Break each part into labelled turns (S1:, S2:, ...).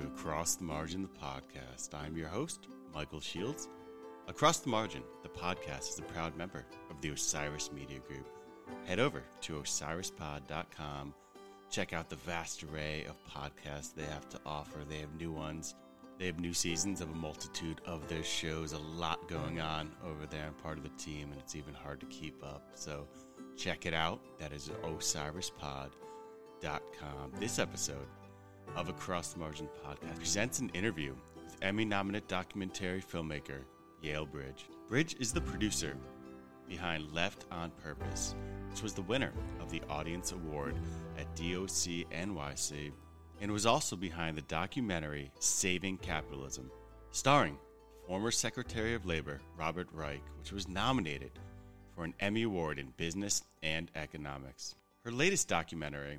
S1: to Across the Margin, the podcast. I'm your host, Michael Shields. Across the Margin, the podcast is a proud member of the Osiris Media Group. Head over to osirispod.com. Check out the vast array of podcasts they have to offer. They have new ones. They have new seasons of a multitude of their shows. A lot going on over there. I'm part of the team, and it's even hard to keep up. So check it out. That is osirispod.com. This episode of Across the Margin podcast presents an interview with Emmy nominated documentary filmmaker Yael Bridge. Bridge is the producer behind Left on Purpose, which was the winner of the Audience Award at DOC NYC and was also behind the documentary Saving Capitalism, starring former Secretary of Labor Robert Reich, which was nominated for an Emmy Award in Business and Economics. Her latest documentary,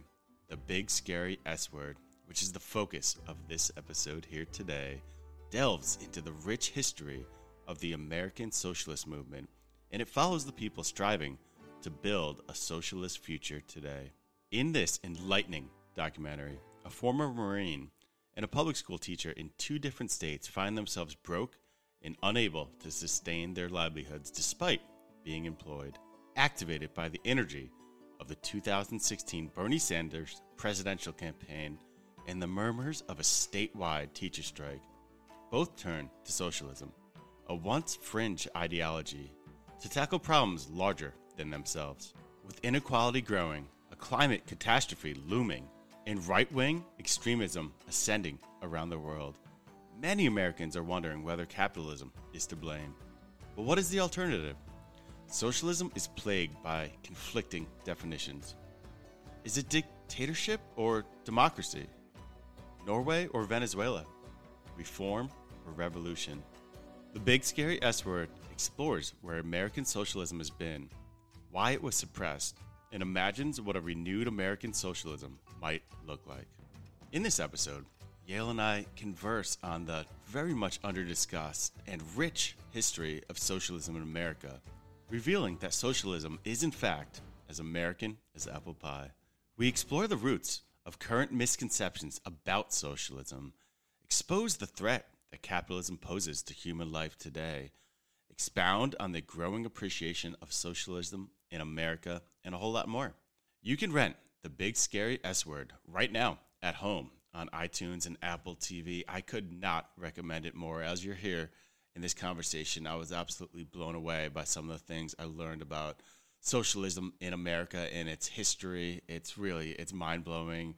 S1: The Big Scary S Word, which is the focus of this episode here today, delves into the rich history of the American socialist movement, and it follows the people striving to build a socialist future today. In this enlightening documentary, a former Marine and a public school teacher in two different states find themselves broke and unable to sustain their livelihoods despite being employed. Activated by the energy of the 2016 Bernie Sanders presidential campaign and the murmurs of a statewide teacher strike, both turn to socialism, a once fringe ideology, to tackle problems larger than themselves. With inequality growing, a climate catastrophe looming, and right wing extremism ascending around the world, many Americans are wondering whether capitalism is to blame. But what is the alternative? Socialism is plagued by conflicting definitions. Is it dictatorship or democracy? Norway or Venezuela? Reform or revolution? The Big Scary S Word explores where American socialism has been, why it was suppressed, and imagines what a renewed American socialism might look like. In this episode, Yael and I converse on the very much underdiscussed and rich history of socialism in America, revealing that socialism is, in fact, as American as apple pie. We explore the roots of current misconceptions about socialism, expose the threat that capitalism poses to human life today, expound on the growing appreciation of socialism in America, and a whole lot more. You can rent The Big Scary S Word right now at home on iTunes and Apple TV. I could not recommend it more. As you're here in this conversation, I was absolutely blown away by some of the things I learned about socialism in America and its history. It's really it's mind blowing.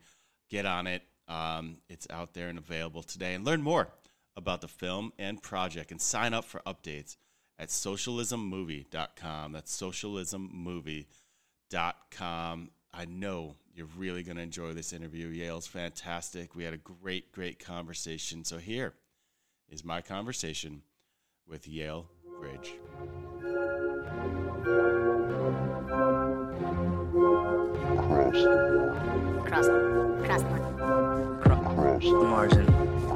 S1: Get on it. Um, it's out there and available today. And learn more about the film and project and sign up for updates at socialismmovie.com. That's socialismmovie.com. I know you're really going to enjoy this interview. Yael's fantastic. We had a great, great conversation. So here is my conversation with Yael Bridge.
S2: Cross, crossman. cross the margin.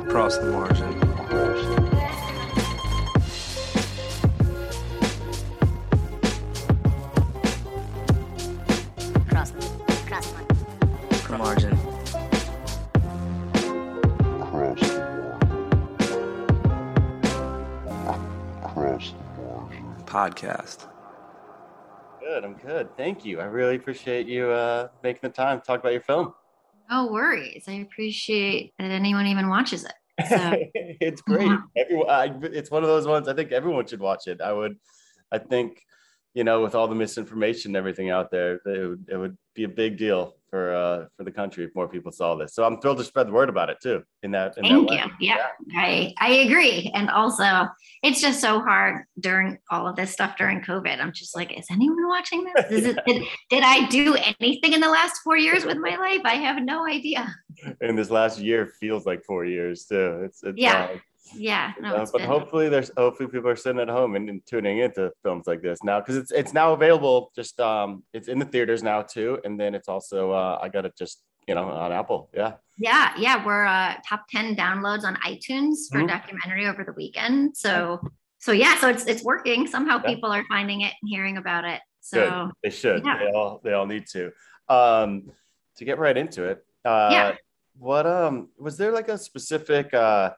S3: Cross the margin. Cross the margin.
S2: Cross, cross the margin. Cross.
S3: Cross the margin. Podcast.
S1: Good. I'm good. Thank you. I really appreciate you uh, making the time to talk about your film.
S2: No worries. I appreciate that anyone even watches it. So,
S1: it's great. Everyone, I, it's one of those ones. I think everyone should watch it. I would. I think, you know, with all the misinformation and everything out there, it would, it would be a big deal for uh, for the country if more people saw this. So I'm thrilled to spread the word about it too. In that, in
S2: thank
S1: that
S2: you.
S1: way.
S2: Yeah, I I agree. And also, it's just so hard during all of this stuff during COVID. I'm just like, is anyone watching this? Is it, did, did I do anything in the last four years with my life? I have no idea.
S1: And this last year feels like four years too. It's, it's
S2: Yeah.
S1: uh,
S2: Yeah, no,
S1: Uh, but hopefully there's hopefully people are sitting at home and, and tuning into films like this now because it's it's now available just um it's in the theaters now too and then it's also uh i got it just you know on apple yeah
S2: Yeah, yeah, we're uh, top ten downloads on iTunes for
S1: Mhm.
S2: documentary over the weekend. So, so yeah, so it's it's working. Somehow
S1: Yeah.
S2: people are finding it and hearing about it.
S1: good
S2: So,
S1: they should
S2: yeah.
S1: they all they all need to um to get right into it uh
S2: Yeah.
S1: what um was there like a specific uh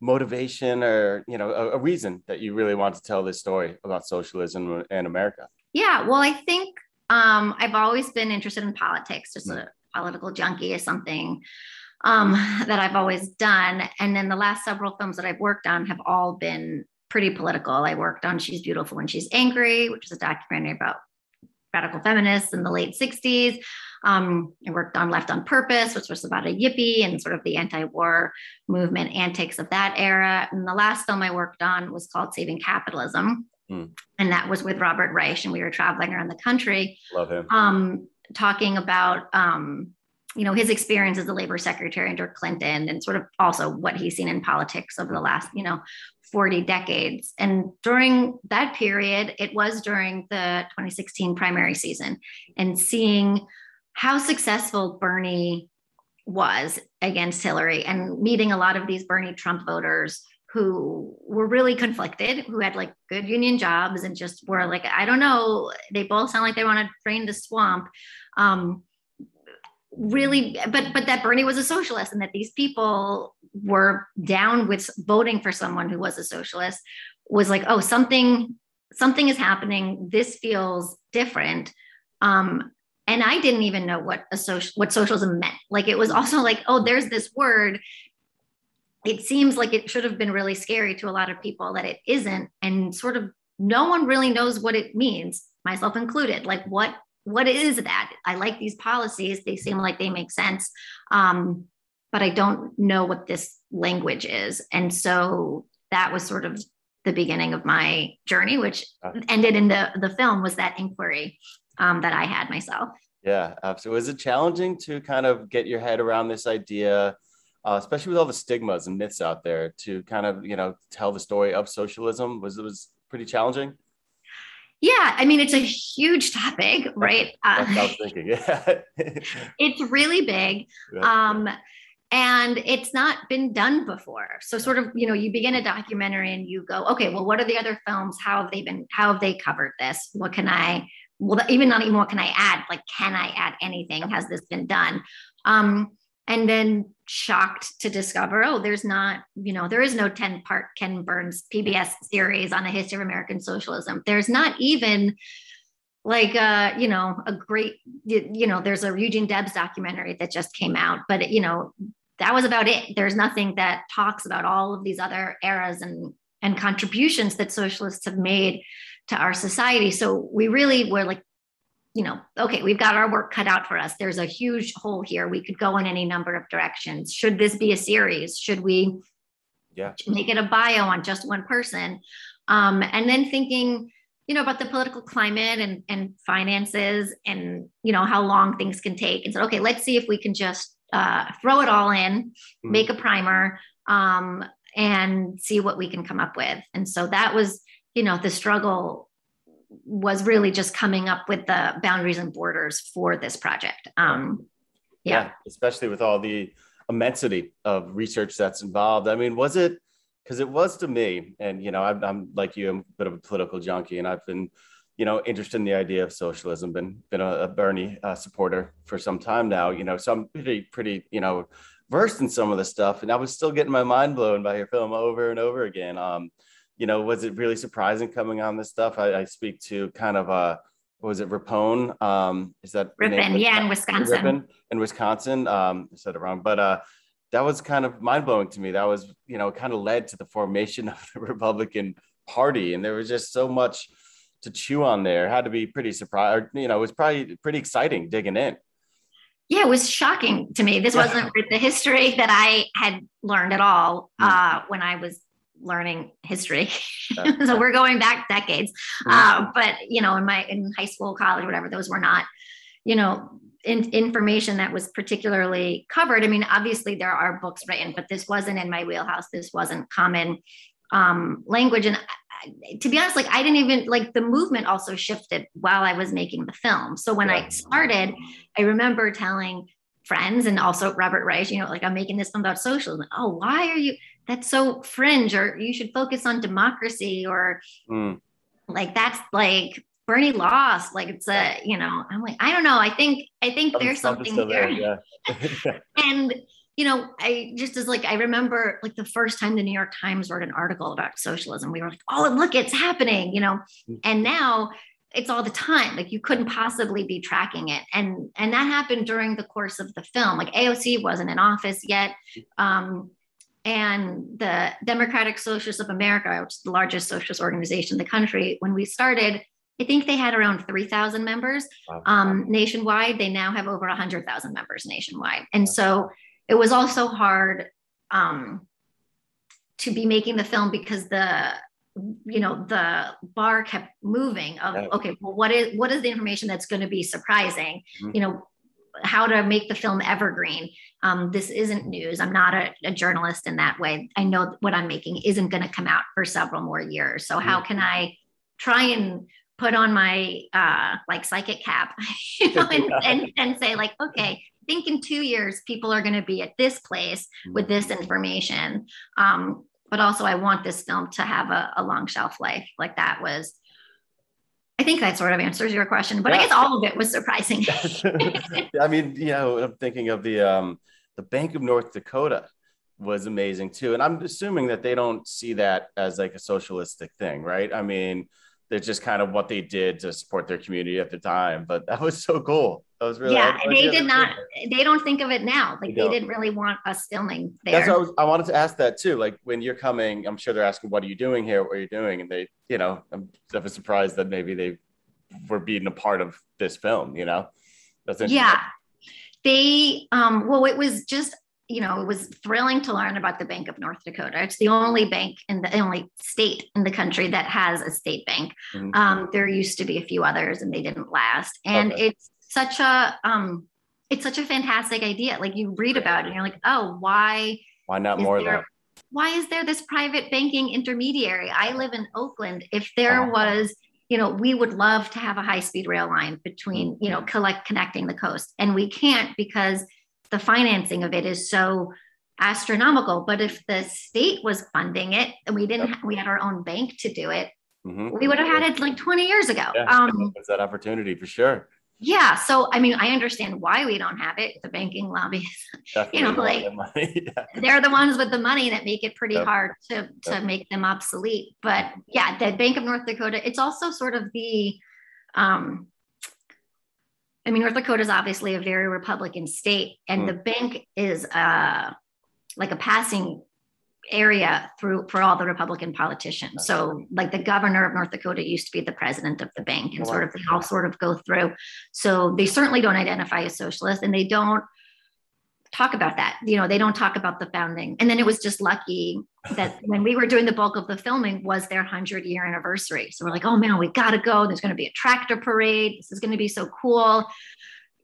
S1: motivation or you know a, a reason that you really want to tell this story about socialism in America?
S2: Yeah, well, I think um, I've always been interested in politics. Just a political junkie is something um, that I've always done. And then the last several films that I've worked on have all been pretty political. I worked on She's Beautiful When She's Angry, which is a documentary about radical feminists in the late 60s. Um, I worked on Left on Purpose, which was about a yippie and sort of the anti war movement antics of that era. And the last film I worked on was called Saving Capitalism. Mm. And that was with Robert Reich. And we were traveling around the country.
S1: Love him.
S2: Um, talking about um, you know his experience as the labor secretary under clinton and sort of also what he's seen in politics over the last you know 40 decades and during that period it was during the 2016 primary season and seeing how successful bernie was against hillary and meeting a lot of these bernie trump voters who were really conflicted, who had like good union jobs and just were like, I don't know, they both sound like they want to drain the swamp. Um, really, but but that Bernie was a socialist and that these people were down with voting for someone who was a socialist was like, oh, something something is happening. This feels different. Um, and I didn't even know what a social what socialism meant. Like it was also like, oh, there's this word it seems like it should have been really scary to a lot of people that it isn't and sort of no one really knows what it means myself included like what what is that? I like these policies. They seem like they make sense um, but i don't know what this language is. And so that was sort of the beginning of my journey which ended in the the film was that inquiry um, that i had myself.
S1: Yeah absolutely was it challenging to kind of get your head around this idea uh, especially with all the stigmas and myths out there, to kind of you know tell the story of socialism? Was it was pretty challenging.
S2: Yeah, I mean it's a huge topic, right?
S1: Uh, I was thinking. Yeah,
S2: it's really big. Um, and it's not been done before so sort of you know you begin a documentary and you go okay well what are the other films how have they been how have they covered this what can i well even not even what can i add like can i add anything has this been done um and then shocked to discover oh there's not you know there is no 10 part ken burns pbs series on the history of american socialism. There's not even like uh you know a great you know there's a eugene debs documentary that just came out but you know that was about it. There's nothing that talks about all of these other eras and and contributions that socialists have made to our society. So we really were like you know, okay, we've got our work cut out for us. There's a huge hole here. We could go in any number of directions. Should this be a series? Should we
S1: yeah.
S2: make it a bio on just one person? Um, and then thinking, you know, about the political climate and, and finances and, you know, how long things can take. And so, okay, let's see if we can just uh, throw it all in, mm-hmm. make a primer, um, and see what we can come up with. And so that was, you know, the struggle was really just coming up with the boundaries and borders for this project. Um, yeah. yeah,
S1: especially with all the immensity of research that's involved. I mean, was it because it was to me, and you know, I'm, I'm, like you, I'm a bit of a political junkie, and I've been, you know, interested in the idea of socialism, been been a, a Bernie uh, supporter for some time now. You know, so I'm pretty pretty you know versed in some of the stuff, and I was still getting my mind blown by your film over and over again. Um, you know, was it really surprising coming on this stuff? I, I speak to kind of uh was it Ripon? Um, is that
S2: Ripon? Yeah, in Wisconsin.
S1: Ripon in Wisconsin. Um, I said it wrong, but uh, that was kind of mind blowing to me. That was, you know, kind of led to the formation of the Republican Party, and there was just so much to chew on there. It had to be pretty surprised. You know, it was probably pretty exciting digging in.
S2: Yeah, it was shocking to me. This wasn't the history that I had learned at all hmm. uh, when I was learning history. so we're going back decades. Mm-hmm. Uh, but you know, in my in high school, college, whatever, those were not, you know, in, information that was particularly covered. I mean, obviously there are books written, but this wasn't in my wheelhouse. This wasn't common um, language. And I, to be honest, like I didn't even like the movement also shifted while I was making the film. So when yeah. I started, I remember telling friends and also Robert Reich, you know, like I'm making this film about socialism. Oh, why are you? That's so fringe or you should focus on democracy or mm. like that's like Bernie lost. Like it's a, you know, I'm like, I don't know. I think, I think there's something, something here. There, yeah. and, you know, I just as like I remember like the first time the New York Times wrote an article about socialism, we were like, oh look, it's happening, you know. Mm-hmm. And now it's all the time. Like you couldn't possibly be tracking it. And and that happened during the course of the film. Like AOC wasn't in office yet. Um, and the Democratic Socialists of America, which is the largest socialist organization in the country, when we started, I think they had around 3,000 members um, nationwide. They now have over 100,000 members nationwide. And so it was also hard um, to be making the film because the you know the bar kept moving of okay well what is what is the information that's going to be surprising mm-hmm. you know how to make the film evergreen um, this isn't news i'm not a, a, journalist in that way i know what i'm making isn't going to come out for several more years so mm-hmm. how can i try and put on my uh, like psychic cap you know and, and, and say like okay think in two years people are going to be at this place with this mm-hmm. information um, but also I want this film to have a, a long shelf life. Like that was I think that sort of answers your question, but yeah. I guess all of it was surprising.
S1: I mean, you know, I'm thinking of the um, the Bank of North Dakota was amazing too, and I'm assuming that they don't see that as like a socialistic thing, right? I mean, it's just kind of what they did to support their community at the time. But that was so cool. That was really
S2: yeah. They did not. They don't think of it now. Like they, they didn't really want us filming there.
S1: That's what I, was, I wanted to ask that too. Like when you're coming, I'm sure they're asking, "What are you doing here? What are you doing?" And they, you know, I'm definitely surprised that maybe they were being a part of this film. You know,
S2: that's yeah. They um well, it was just you know, it was thrilling to learn about the Bank of North Dakota. It's the only bank in the only state in the country that has a state bank. Mm-hmm. Um, there used to be a few others, and they didn't last. And okay. it's such a um, it's such a fantastic idea. Like you read about it, and you're like, oh, why?
S1: Why not more there,
S2: Why is there this private banking intermediary? I live in Oakland. If there uh-huh. was you know, we would love to have a high speed rail line between, you know, collect connecting the coast. And we can't because the financing of it is so astronomical. But if the state was funding it and we didn't, we had our own bank to do it, mm-hmm. we would have had it like 20 years ago.
S1: Yeah, um, it's that opportunity for sure.
S2: Yeah. So, I mean, I understand why we don't have it. The banking lobby, you know, like yeah. they're the ones with the money that make it pretty yep. hard to, to yep. make them obsolete. But yeah, the Bank of North Dakota, it's also sort of the, um, I mean, North Dakota is obviously a very Republican state, and mm. the bank is uh, like a passing area through for all the Republican politicians. So, like the governor of North Dakota used to be the president of the bank, and sort of they all sort of go through. So they certainly don't identify as socialist, and they don't talk about that. You know, they don't talk about the founding. And then it was just lucky that when we were doing the bulk of the filming was their 100 year anniversary. So we're like, oh man, we got to go. There's going to be a tractor parade. This is going to be so cool.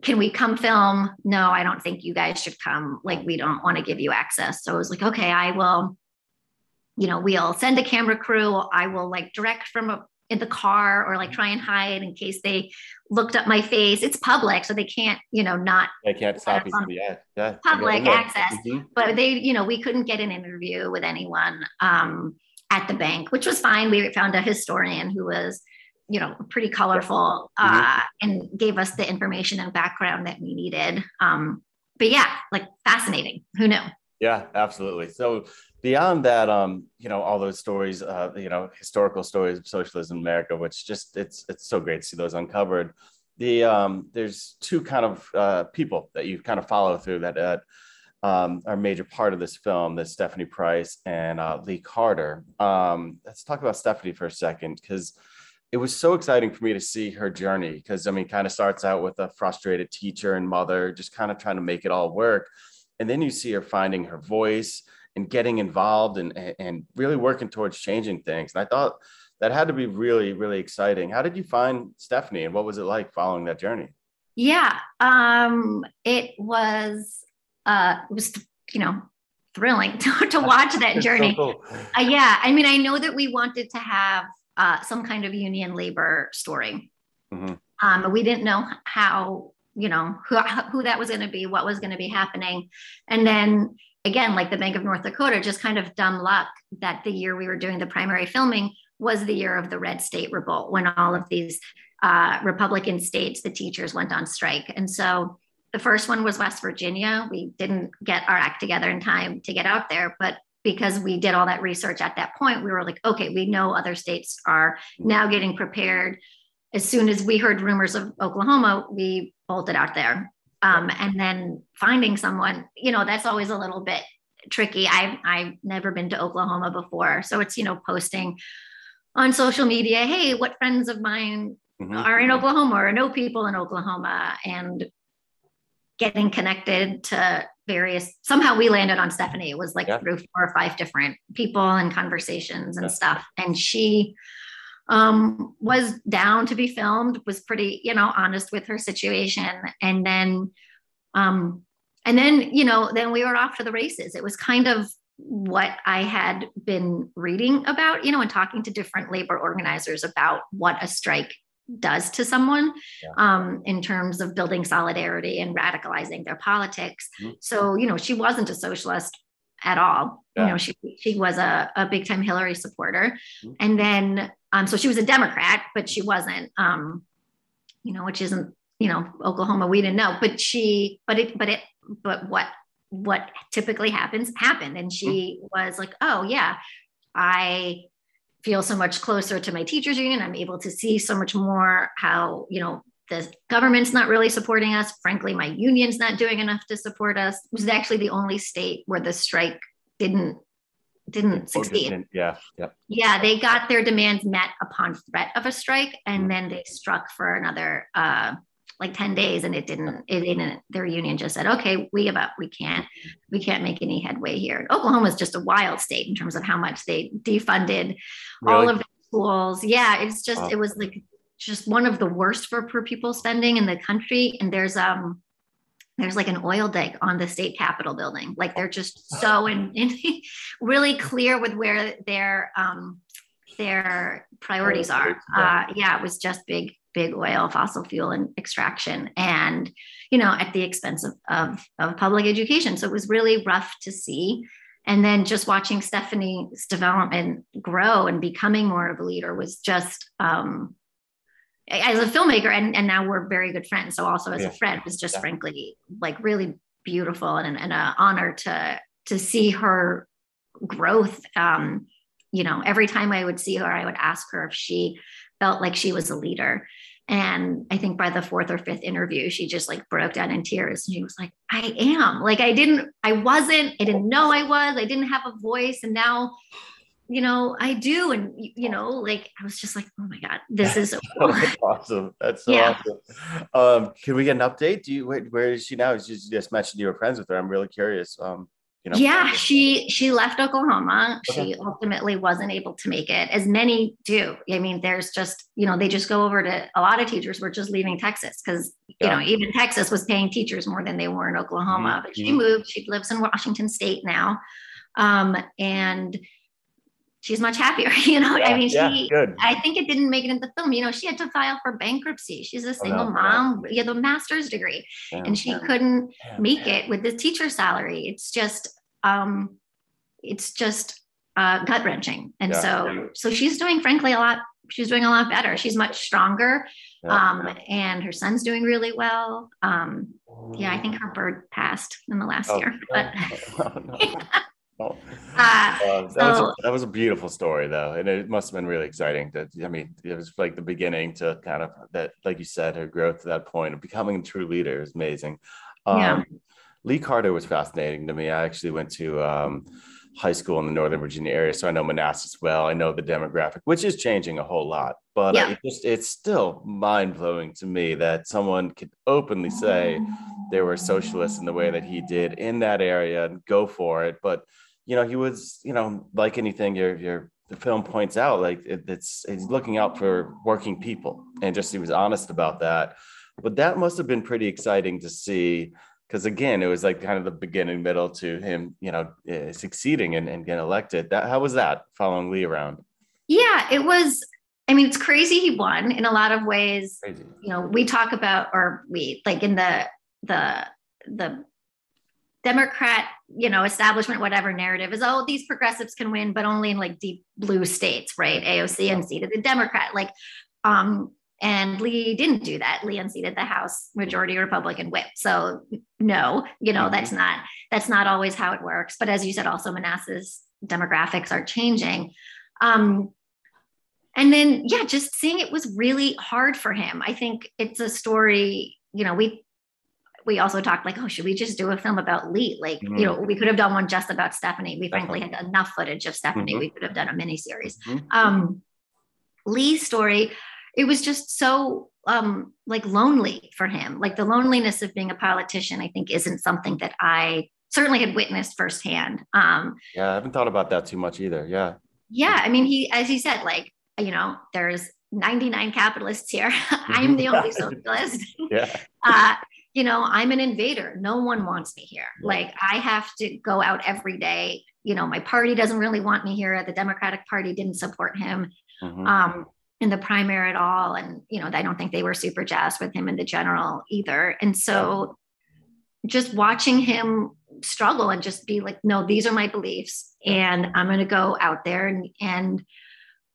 S2: Can we come film? No, I don't think you guys should come. Like, we don't want to give you access. So I was like, okay, I will, you know, we'll send a camera crew. I will like direct from a in the car or like try and hide in case they looked up my face. It's public, so they can't, you know, not
S1: they can't stop you from yeah, yeah,
S2: public access. Mm-hmm. But they, you know, we couldn't get an interview with anyone um, at the bank, which was fine. We found a historian who was, you know, pretty colorful mm-hmm. uh, and gave us the information and background that we needed. Um, but yeah, like fascinating. Who knew?
S1: Yeah, absolutely. So beyond that, um, you know, all those stories, uh, you know, historical stories of socialism in America, which just it's it's so great to see those uncovered. The um, there's two kind of uh, people that you kind of follow through that uh, um, are a major part of this film. There's Stephanie Price and uh, Lee Carter. Um, let's talk about Stephanie for a second because it was so exciting for me to see her journey because I mean, kind of starts out with a frustrated teacher and mother, just kind of trying to make it all work and then you see her finding her voice and getting involved and and really working towards changing things. And i thought that had to be really really exciting. How did you find stephanie and what was it like following that journey?
S2: Yeah um it was uh it was you know thrilling to, to watch that journey so cool. uh, yeah i mean i know that we wanted to have uh, some kind of union labor story. Mm-hmm. um, we didn't know how you know who, who that was going to be what was going to be happening. And then again like the bank of north dakota just kind of dumb luck that the year we were doing the primary filming was the year of the red state revolt when all of these uh, republican states the teachers went on strike and so the first one was West Virginia. We didn't get our act together in time to get out there, but because we did all that research at that point, we were like, okay, we know other states are now getting prepared. As soon as we heard rumors of Oklahoma, we bolted out there. Um, and then finding someone, you know, that's always a little bit tricky. I've I've never been to Oklahoma before, so it's you know posting on social media, hey, what friends of mine mm-hmm. are in Oklahoma or know people in Oklahoma, and getting connected to various somehow we landed on stephanie it was like yeah. through four or five different people and conversations and yeah. stuff and she um, was down to be filmed was pretty you know honest with her situation and then um, and then you know then we were off to the races it was kind of what i had been reading about you know and talking to different labor organizers about what a strike does to someone yeah. um, in terms of building solidarity and radicalizing their politics. Mm-hmm. So, you know, she wasn't a socialist at all. Yeah. You know, she she was a, a big time Hillary supporter. Mm-hmm. And then um, so she was a Democrat, but she wasn't um, you know, which isn't, you know, Oklahoma, we didn't know, but she, but it, but it, but what what typically happens happened. And she mm-hmm. was like, oh yeah, I feel so much closer to my teachers union. I'm able to see so much more how, you know, the government's not really supporting us. Frankly, my union's not doing enough to support us. It was actually the only state where the strike didn't didn't succeed.
S1: Yeah, yeah.
S2: Yeah, they got their demands met upon threat of a strike, and mm-hmm. then they struck for another uh, like 10 days and it didn't it didn't their union just said okay we give up we can't we can't make any headway here oklahoma is just a wild state in terms of how much they defunded really? all of the schools yeah it's just wow. it was like just one of the worst for per pupil spending in the country. And there's um there's like an oil dig on the state capitol building. Like they're just so in, in really clear with where their um their priorities are. uh yeah it was just big big oil, fossil fuel, and extraction, and you know, at the expense of, of, of public education. So it was really rough to see. And then just watching Stephanie's development grow and becoming more of a leader was just um, as a filmmaker, and, and now we're very good friends. So also as yeah. a friend was just yeah. frankly like really beautiful and, and an honor to to see her growth. Um, you know, every time I would see her, I would ask her if she felt like she was a leader. And I think by the fourth or fifth interview, she just like broke down in tears. And she was like, I am. Like, I didn't, I wasn't, I didn't know I was, I didn't have a voice. And now, you know, I do. And, you know, like, I was just like, oh my God, this is so
S1: awesome. That's so yeah. awesome. Um, can we get an update? Do you, where, where is she now? You just mentioned you were friends with her. I'm really curious. Um,
S2: you know? Yeah, she she left Oklahoma. Okay. She ultimately wasn't able to make it, as many do. I mean, there's just you know they just go over to a lot of teachers were just leaving Texas because yeah. you know even Texas was paying teachers more than they were in Oklahoma. Mm-hmm. But she mm-hmm. moved. She lives in Washington State now, um, and she's much happier. You know, yeah, I mean, yeah, she. Good. I think it didn't make it in the film. You know, she had to file for bankruptcy. She's a single oh, no. mom. Yeah, the master's degree, and she couldn't make it with the teacher salary. It's just um, it's just uh, gut wrenching. And yeah. so, so she's doing, frankly, a lot. She's doing a lot better. She's much stronger, yeah. um, and her son's doing really well. Um, yeah, I think her bird passed in the last oh, year, but.
S1: Oh, uh, uh, that, so, was a, that was a beautiful story though and it must have been really exciting to i mean it was like the beginning to kind of that like you said her growth to that point of becoming a true leader is amazing um, yeah. Lee Carter was fascinating to me. I actually went to um, high school in the Northern Virginia area, so I know Manassas well. I know the demographic, which is changing a whole lot, but yeah. it just, it's still mind blowing to me that someone could openly say they were socialists in the way that he did in that area and go for it. But you know, he was, you know, like anything, your your the film points out, like it, it's he's looking out for working people, and just he was honest about that. But that must have been pretty exciting to see because again, it was like kind of the beginning, middle to him, you know, uh, succeeding and, and getting elected. That how was that following Lee around?
S2: Yeah, it was. I mean, it's crazy he won in a lot of ways. Crazy. You know, we talk about, or we like in the the the Democrat, you know, establishment, whatever narrative is, oh, these progressives can win, but only in like deep blue states, right? AOC and C the Democrat. Like, um, And Lee didn't do that. Lee unseated the House Majority Republican whip. So no, you know, mm-hmm. that's not that's not always how it works. But as you said, also Manassas demographics are changing. Um, and then yeah, just seeing it was really hard for him. I think it's a story, you know, we we also talked like, oh, should we just do a film about Lee? Like, mm-hmm. you know, we could have done one just about Stephanie. We frankly had enough footage of Stephanie. Mm-hmm. We could have done a mini series. Mm-hmm. Um, Lee's story, it was just so um, like lonely for him. Like the loneliness of being a politician, I think, isn't something that I certainly had witnessed firsthand. Um,
S1: yeah, I haven't thought about that too much either. Yeah.
S2: Yeah, I mean, he, as he said, like you know, there's 99 capitalists here. I'm the only socialist.
S1: yeah.
S2: Uh, you know, I'm an invader. No one wants me here. Yeah. Like I have to go out every day. You know, my party doesn't really want me here. The Democratic Party didn't support him mm-hmm. um, in the primary at all. And, you know, I don't think they were super jazzed with him in the general either. And so just watching him struggle and just be like, no, these are my beliefs. And I'm going to go out there and, and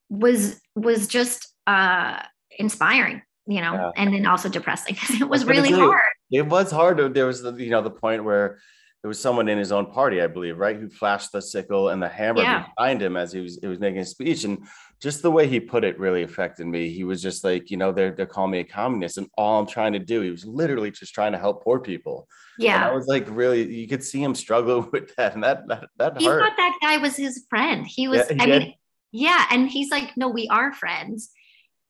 S2: was, was just uh, inspiring you know, yeah. and then also depressing because it was really hard
S1: it was hard. There was the, you know, the point where there was someone in his own party, I believe, right, who flashed the sickle and the hammer yeah. behind him as he was he was making a speech, and just the way he put it really affected me. He was just like, you know, they're they're calling me a communist, and all I'm trying to do, he was literally just trying to help poor people.
S2: Yeah, and
S1: I was like, really, you could see him struggle with that, and that that that
S2: he hurt. thought that guy was his friend. He was, yeah, I mean, yeah, and he's like, no, we are friends.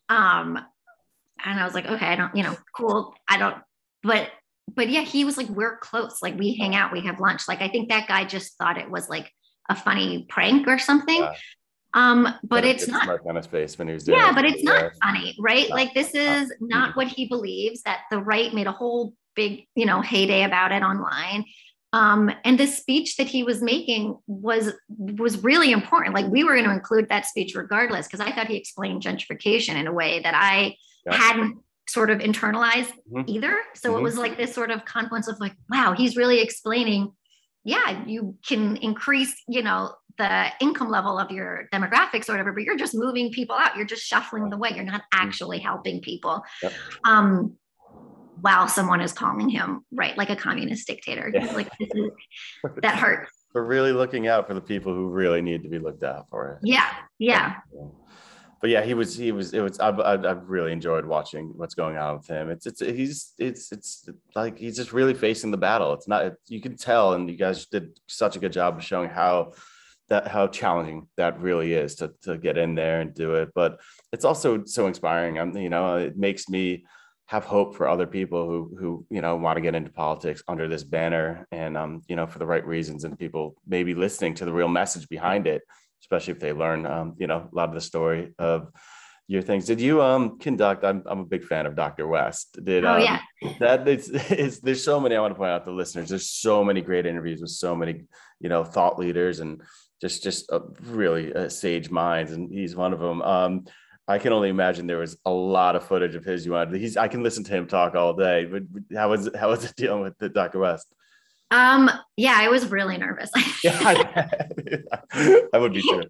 S2: Um, and I was like, okay, I don't, you know, cool. I don't, but but yeah, he was like, we're close. Like we hang out, we have lunch. Like I think that guy just thought it was like a funny prank or something. Yeah. Um, but, it's not
S1: on his face when he was
S2: yeah, but it's not funny, right? Like this is not what he believes. That the right made a whole big, you know, heyday about it online. Um, and the speech that he was making was was really important. Like we were going to include that speech regardless, because I thought he explained gentrification in a way that I yeah. hadn't sort of internalized mm-hmm. either. So mm-hmm. it was like this sort of confluence of like, wow, he's really explaining, yeah, you can increase, you know, the income level of your demographics or whatever, but you're just moving people out. You're just shuffling the way. You're not mm-hmm. actually helping people. Yep. Um, while someone is calling him right like a communist dictator. Yeah. Like that hurt.
S1: We're really looking out for the people who really need to be looked out for.
S2: Yeah, yeah
S1: but yeah, he was he was it was I've, I've really enjoyed watching what's going on with him. It's it's he's it's it's like he's just really facing the battle. It's not you can tell, and you guys did such a good job of showing how that how challenging that really is to to get in there and do it. But it's also so inspiring. I'm you know it makes me have hope for other people who who you know want to get into politics under this banner and um you know for the right reasons and people maybe listening to the real message behind it especially if they learn, um, you know, a lot of the story of your things. Did you um conduct? I'm, I'm a big fan of Dr. West. Did
S2: oh
S1: um,
S2: yeah,
S1: that it's, it's there's so many. I want to point out to listeners. There's so many great interviews with so many you know thought leaders and just just uh, really uh, sage minds, and he's one of them. Um, I can only imagine there was a lot of footage of his. You wanted. He's. I can listen to him talk all day. But how was how was it dealing with the Dr. West?
S2: Um, yeah, I was really nervous. yeah,
S1: I would be too.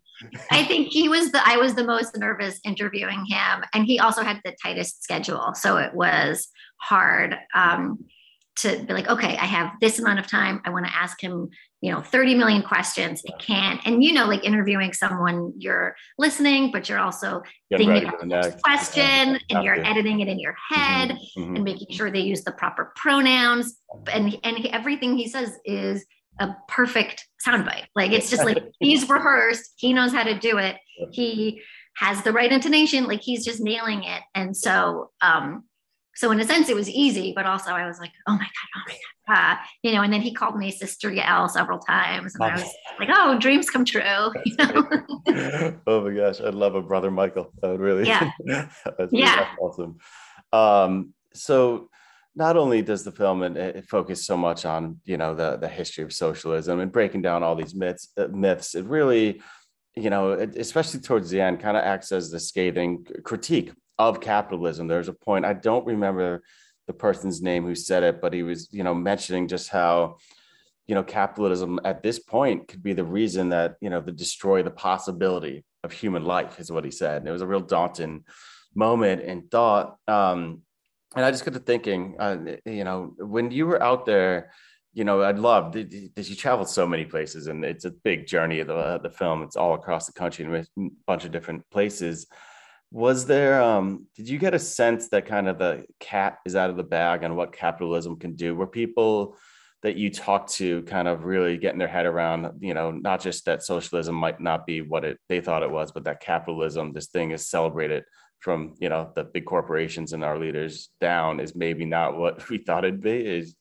S2: I think he was the I was the most nervous interviewing him, and he also had the tightest schedule, so it was hard. Um, to be like, okay, I have this amount of time. I want to ask him, you know, 30 million questions. it can't. And you know, like interviewing someone, you're listening, but you're also thinking about the next question yeah. and you're editing it in your head mm-hmm. Mm-hmm. and making sure they use the proper pronouns. And and everything he says is a perfect soundbite. Like it's just like he's rehearsed, he knows how to do it. He has the right intonation, like he's just nailing it. And so um so in a sense it was easy but also i was like oh my god oh my god uh, you know and then he called me sister yael several times and i was like oh dreams come true you
S1: know? oh my gosh i'd love a brother michael. That would really
S2: yeah.
S1: that's yeah. awesome. Um, so not only does the film it, focus so much on you know the the history of socialism and breaking down all these myths uh, myths it really you know especially towards the end kind of acts as the scathing critique of capitalism. There's a point, I don't remember the person's name who said it, but he was, you know, mentioning just how, you know, capitalism at this point could be the reason that, you know, to destroy the possibility of human life is what he said. And it was a real daunting moment and thought. Um, and I just got to thinking, uh, you know, when you were out there, you know, I'd love that you traveled so many places, and it's a big journey of the, the film. It's all across the country and a bunch of different places. Was there? Um, did you get a sense that kind of the cat is out of the bag on what capitalism can do? Were people that you talk to kind of really getting their head around, you know, not just that socialism might not be what it they thought it was, but that capitalism, this thing is celebrated from you know the big corporations and our leaders down is maybe not what we thought it'd be is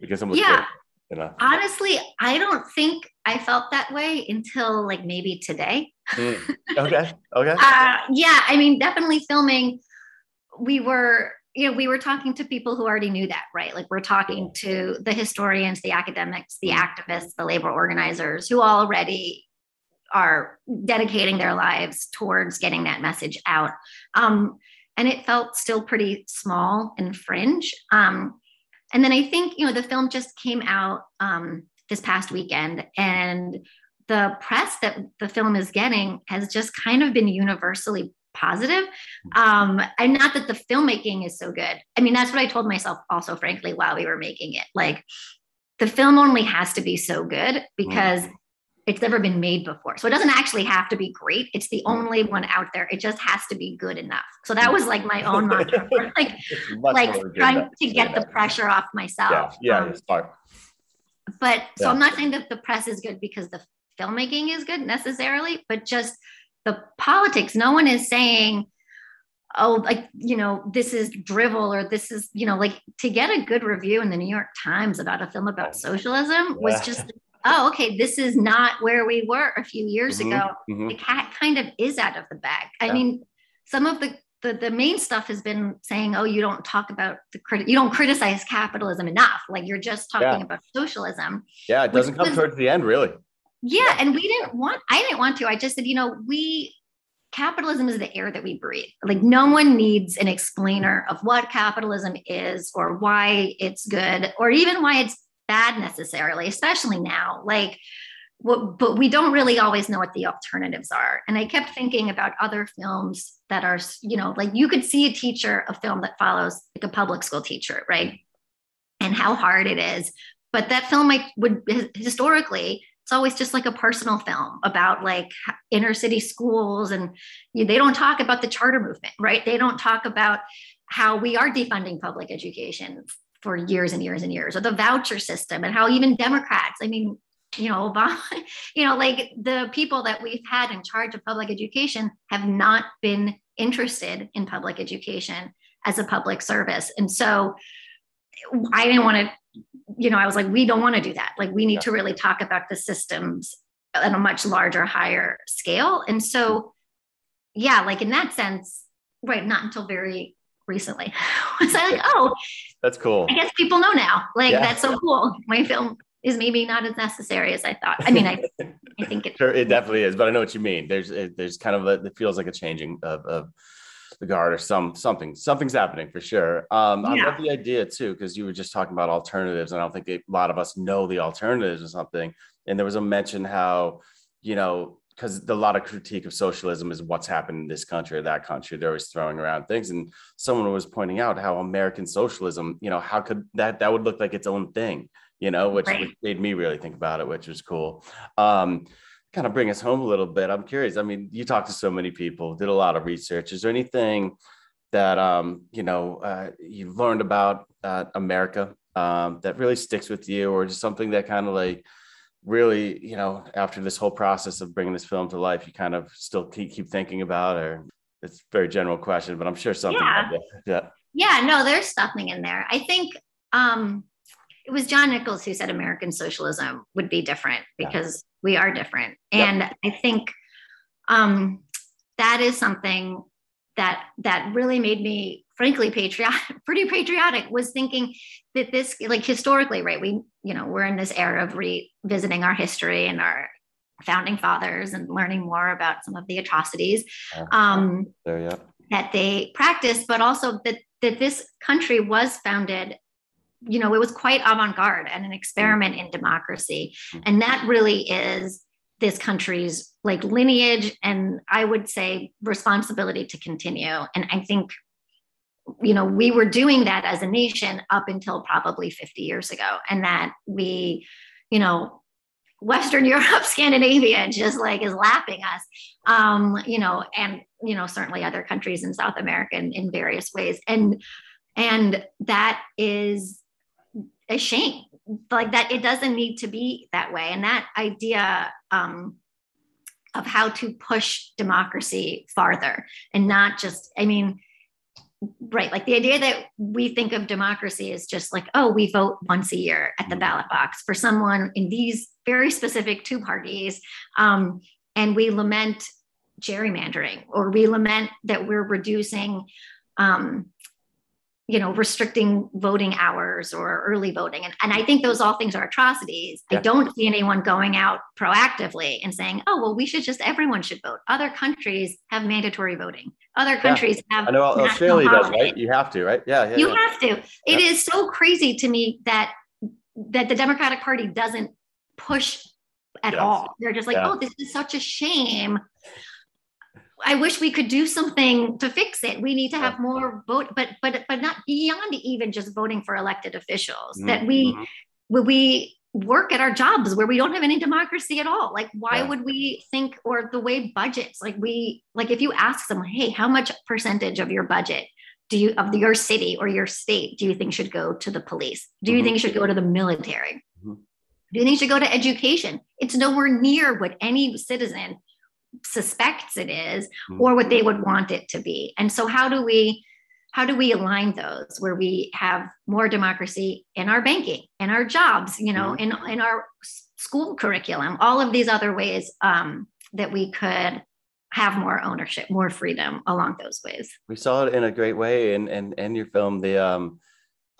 S1: because I'm
S2: yeah you know honestly I don't think I felt that way until like maybe today
S1: mm. okay okay
S2: uh, yeah I mean definitely filming we were you know we were talking to people who already knew that right like we're talking to the historians the academics the mm. activists the labor organizers who already are dedicating their lives towards getting that message out. Um, and it felt still pretty small and fringe. Um, and then I think, you know, the film just came out um, this past weekend, and the press that the film is getting has just kind of been universally positive. Um, and not that the filmmaking is so good. I mean, that's what I told myself also, frankly, while we were making it. Like, the film only has to be so good because mm it's never been made before. So it doesn't actually have to be great. It's the only one out there. It just has to be good enough. So that was like my own mantra, like like trying to get the pressure off myself.
S1: Yeah, yeah, um.
S2: But so yeah. I'm not saying that the press is good because the filmmaking is good necessarily, but just the politics. No one is saying, oh, like, you know, this is drivel or this is, you know, like to get a good review in the New York Times about a film about socialism was just oh, okay, this is not where we were a few years mm-hmm, ago. Mm-hmm. The cat kind of is out of the bag. I mean, some of the, the the main stuff has been saying, oh, you don't talk about the crit- you don't criticize capitalism enough. Like you're just talking yeah. about socialism.
S1: Yeah, it doesn't come was, towards the end, really.
S2: Yeah, and we didn't want. I didn't want to. I just said, you know, we capitalism is the air that we breathe. Like no one needs an explainer of what capitalism is or why it's good or even why it's bad necessarily, especially now. Like, what, but we don't really always know what the alternatives are. And I kept thinking about other films that are, you know, like you could see a teacher, a film that follows like a public school teacher, right? And how hard it is. But that film, like, would historically, it's always just like a personal film about like inner city schools and they don't talk about the charter movement right they don't talk about how we are defunding public education for years and years and years, or the voucher system, and how even Democrats, I mean, you know, Obama, you know, like the people that we've had in charge of public education have not been interested in public education as a public service. And so I didn't want to, you know, I was like, we don't want to do that. Like, we need yeah. to really talk about the systems at a much larger, higher scale. And so, hmm. yeah, like in that sense, right, not until very recently. was I like, oh,
S1: that's cool.
S2: I guess people know now. Like yeah. that's so cool. My film is maybe not as necessary as I thought. I mean, I, I think it.
S1: Sure, it definitely is, but I know what you mean. There's, there's kind of a, it feels like a changing of, of the guard or some something something's happening for sure. Um, yeah. I love the idea too because you were just talking about alternatives, and I don't think a lot of us know the alternatives or something. And there was a mention how you know because a lot of critique of socialism is what's happened in this country or that country. They're always throwing around things, and someone was pointing out how American socialism, you know, how could that that would look like its own thing, you know, which, right. which made me really think about it, which was cool. Um, kind of bring us home a little bit. I'm curious. I mean, you talked to so many people, did a lot of research. Is there anything that um, you know uh, you learned about uh, America um, that really sticks with you, or just something that kind of like really, you know, after this whole process of bringing this film to life, you kind of still keep, keep thinking about, or it's a very general question, but I'm sure something.
S2: Yeah. yeah. Yeah. No, there's something in there. I think um, it was John Nichols who said American socialism would be different because. We are different. And yep. I think um, that is something that that really made me frankly patriotic pretty patriotic was thinking that this like historically right we you know we're in this era of revisiting our history and our founding fathers and learning more about some of the atrocities um,
S1: there, yeah.
S2: that they practiced but also that that this country was founded you know it was quite avant-garde and an experiment in democracy mm-hmm. and that really is this country's like lineage and I would say responsibility to continue. And I think, you know, we were doing that as a nation up until probably 50 years ago. And that we, you know, Western Europe, Scandinavia just like is lapping us. Um, you know, and you know, certainly other countries in South America in, in various ways. And and that is a shame like that it doesn't need to be that way. And that idea um, of how to push democracy farther and not just i mean right like the idea that we think of democracy is just like oh we vote once a year at the ballot box for someone in these very specific two parties. Um, and we lament gerrymandering or we lament that we're reducing um, you know restricting voting hours or early voting. And, and i think those all things are atrocities. Yeah. i don't see anyone going out proactively and saying oh well we should just everyone should vote. Other countries have mandatory voting. Other countries yeah. have
S1: i know australia does right? you have to right? Yeah,
S2: yeah you have to. It is so crazy to me that that the democratic party doesn't push at all. They're just like oh this is such a shame I wish we could do something to fix it. We need to have more vote, but but but not beyond even just voting for elected officials. Mm-hmm. That we mm-hmm. we work at our jobs where we don't have any democracy at all. Like why yeah. would we think or the way budgets like we like if you ask someone, hey, how much percentage of your budget do you of your city or your state do you think should go to the police? Do you mm-hmm. think should go to the military? Mm-hmm. Do you think should go to education? It's nowhere near what any citizen suspects it is mm-hmm. or what they would want it to be and so how do we how do we align those where we have more democracy in our banking in our jobs you know mm-hmm. in in our school curriculum all of these other ways um, that we could have more ownership more freedom along those ways
S1: we saw it in a great way in in, in your film the um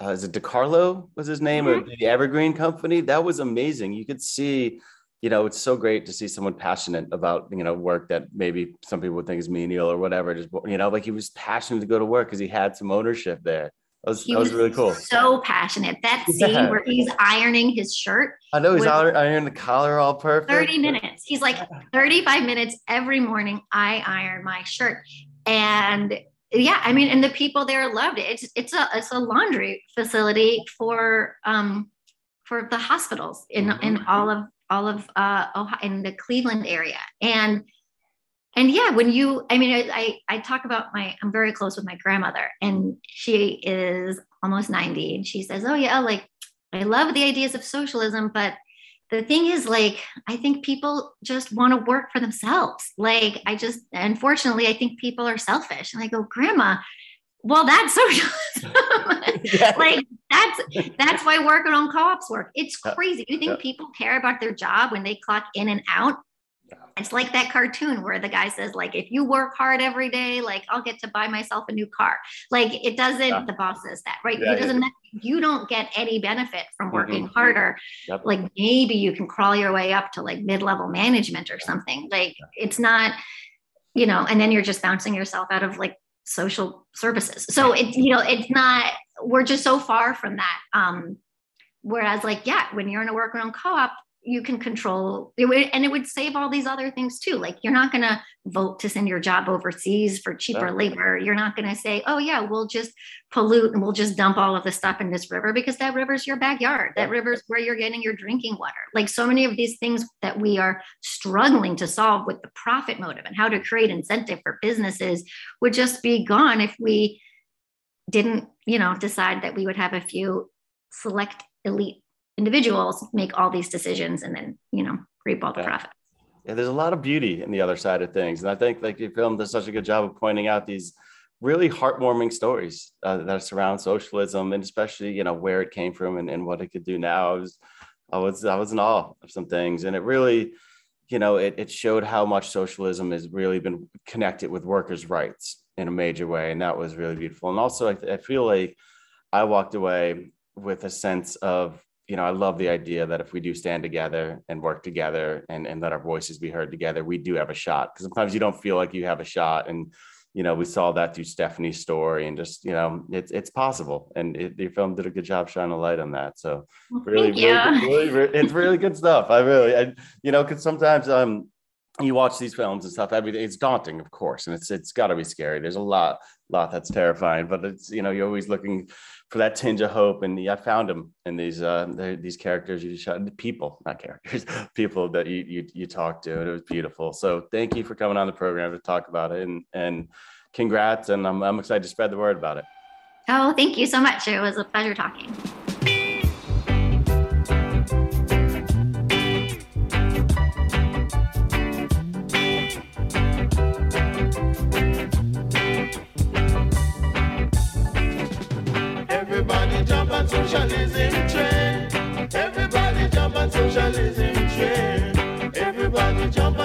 S1: uh, is it DeCarlo was his name mm-hmm. the Evergreen Company? That was amazing. You could see you know, it's so great to see someone passionate about, you know, work that maybe some people would think is menial or whatever. Just, you know, like he was passionate to go to work because he had some ownership there. That was, that was, was, really cool.
S2: So passionate. That scene yeah. where he's ironing his shirt.
S1: I know he's ironing the collar all perfect.
S2: 30 minutes. He's like 35 minutes every morning. I iron my shirt. And yeah, I mean, and the people there loved it. It's it's a it's a laundry facility for um for the hospitals in mm-hmm. in all of all of uh, Ohio, in the Cleveland area. And and yeah, when you, I mean, I, I talk about my, I'm very close with my grandmother, and she is almost 90, and she says, "Oh yeah, like I love the ideas of socialism, but the thing is, like, I think people just want to work for themselves. Like, I just, unfortunately, I think people are selfish." And I go, "Grandma." Well, that's socialism. like that's that's why working on co-ops work. It's crazy. You think people care about their job when they clock in and out? It's like that cartoon where the guy says, like, if you work hard every day, like I'll get to buy myself a new car. Like it doesn't, yeah. the boss says that, right? Yeah, it doesn't, yeah. you don't get any benefit from working mm-hmm. harder. Yep. Like maybe you can crawl your way up to like mid-level management or something. Like it's not, you know, and then you're just bouncing yourself out of like social services. So it's, you know, it's not, we're just so far from that. Um, whereas like, yeah, when you're in a worker owned co-op, you can control it would, and it would save all these other things too. Like you're not going to vote to send your job overseas for cheaper labor. You're not going to say, oh yeah, we'll just pollute and we'll just dump all of the stuff in this river because that river's your backyard. That river's where you're getting your drinking water. Like so many of these things that we are struggling to solve with the profit motive and how to create incentive for businesses would just be gone if we didn't, you know, decide that we would have a few select elite individuals make all these decisions and then you know reap all the yeah. profit
S1: yeah there's a lot of beauty in the other side of things. And i think like your film does such a good job of pointing out these really heartwarming stories uh, that surround socialism and especially you know where it came from and, and what it could do now. I was i was i was in awe of some things. And it really you know it, it showed how much socialism has really been connected with workers rights in a major way. And that was really beautiful. And also I, I feel like i walked away with a sense of you know, I love the idea that if we do stand together and work together and, and let our voices be heard together, we do have a shot. Because sometimes you don't feel like you have a shot. And, you know, we saw that through Stephanie's story, and just you know, it's it's possible, and it, the film did a good job shining a light on that. So
S2: Well,
S1: really, really, really, really, it's really good stuff. I really, I, you know, because sometimes um, you watch these films and stuff. Everything it's daunting, of course, and it's it's got to be scary. There's a lot, lot that's terrifying, but it's you know, you're always looking for that tinge of hope, and I found them in these uh these characters you shot, people, not characters, people that you you you talked to, and it was beautiful. So thank you for coming on the program to talk about it, and and congrats, and I'm I'm excited to spread the word about it.
S2: Oh, thank you so much. It was a pleasure talking.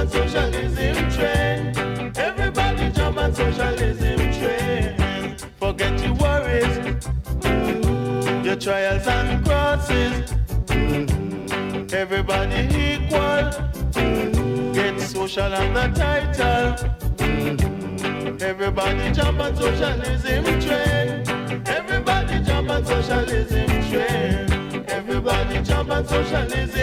S4: On socialism train. Everybody jump on socialism train. Forget your worries, mm, your trials and crosses. Mm, Everybody equal. Mm, Get social on the title. Mm, Everybody jump on socialism train. Everybody jump on socialism train. Everybody jump on socialism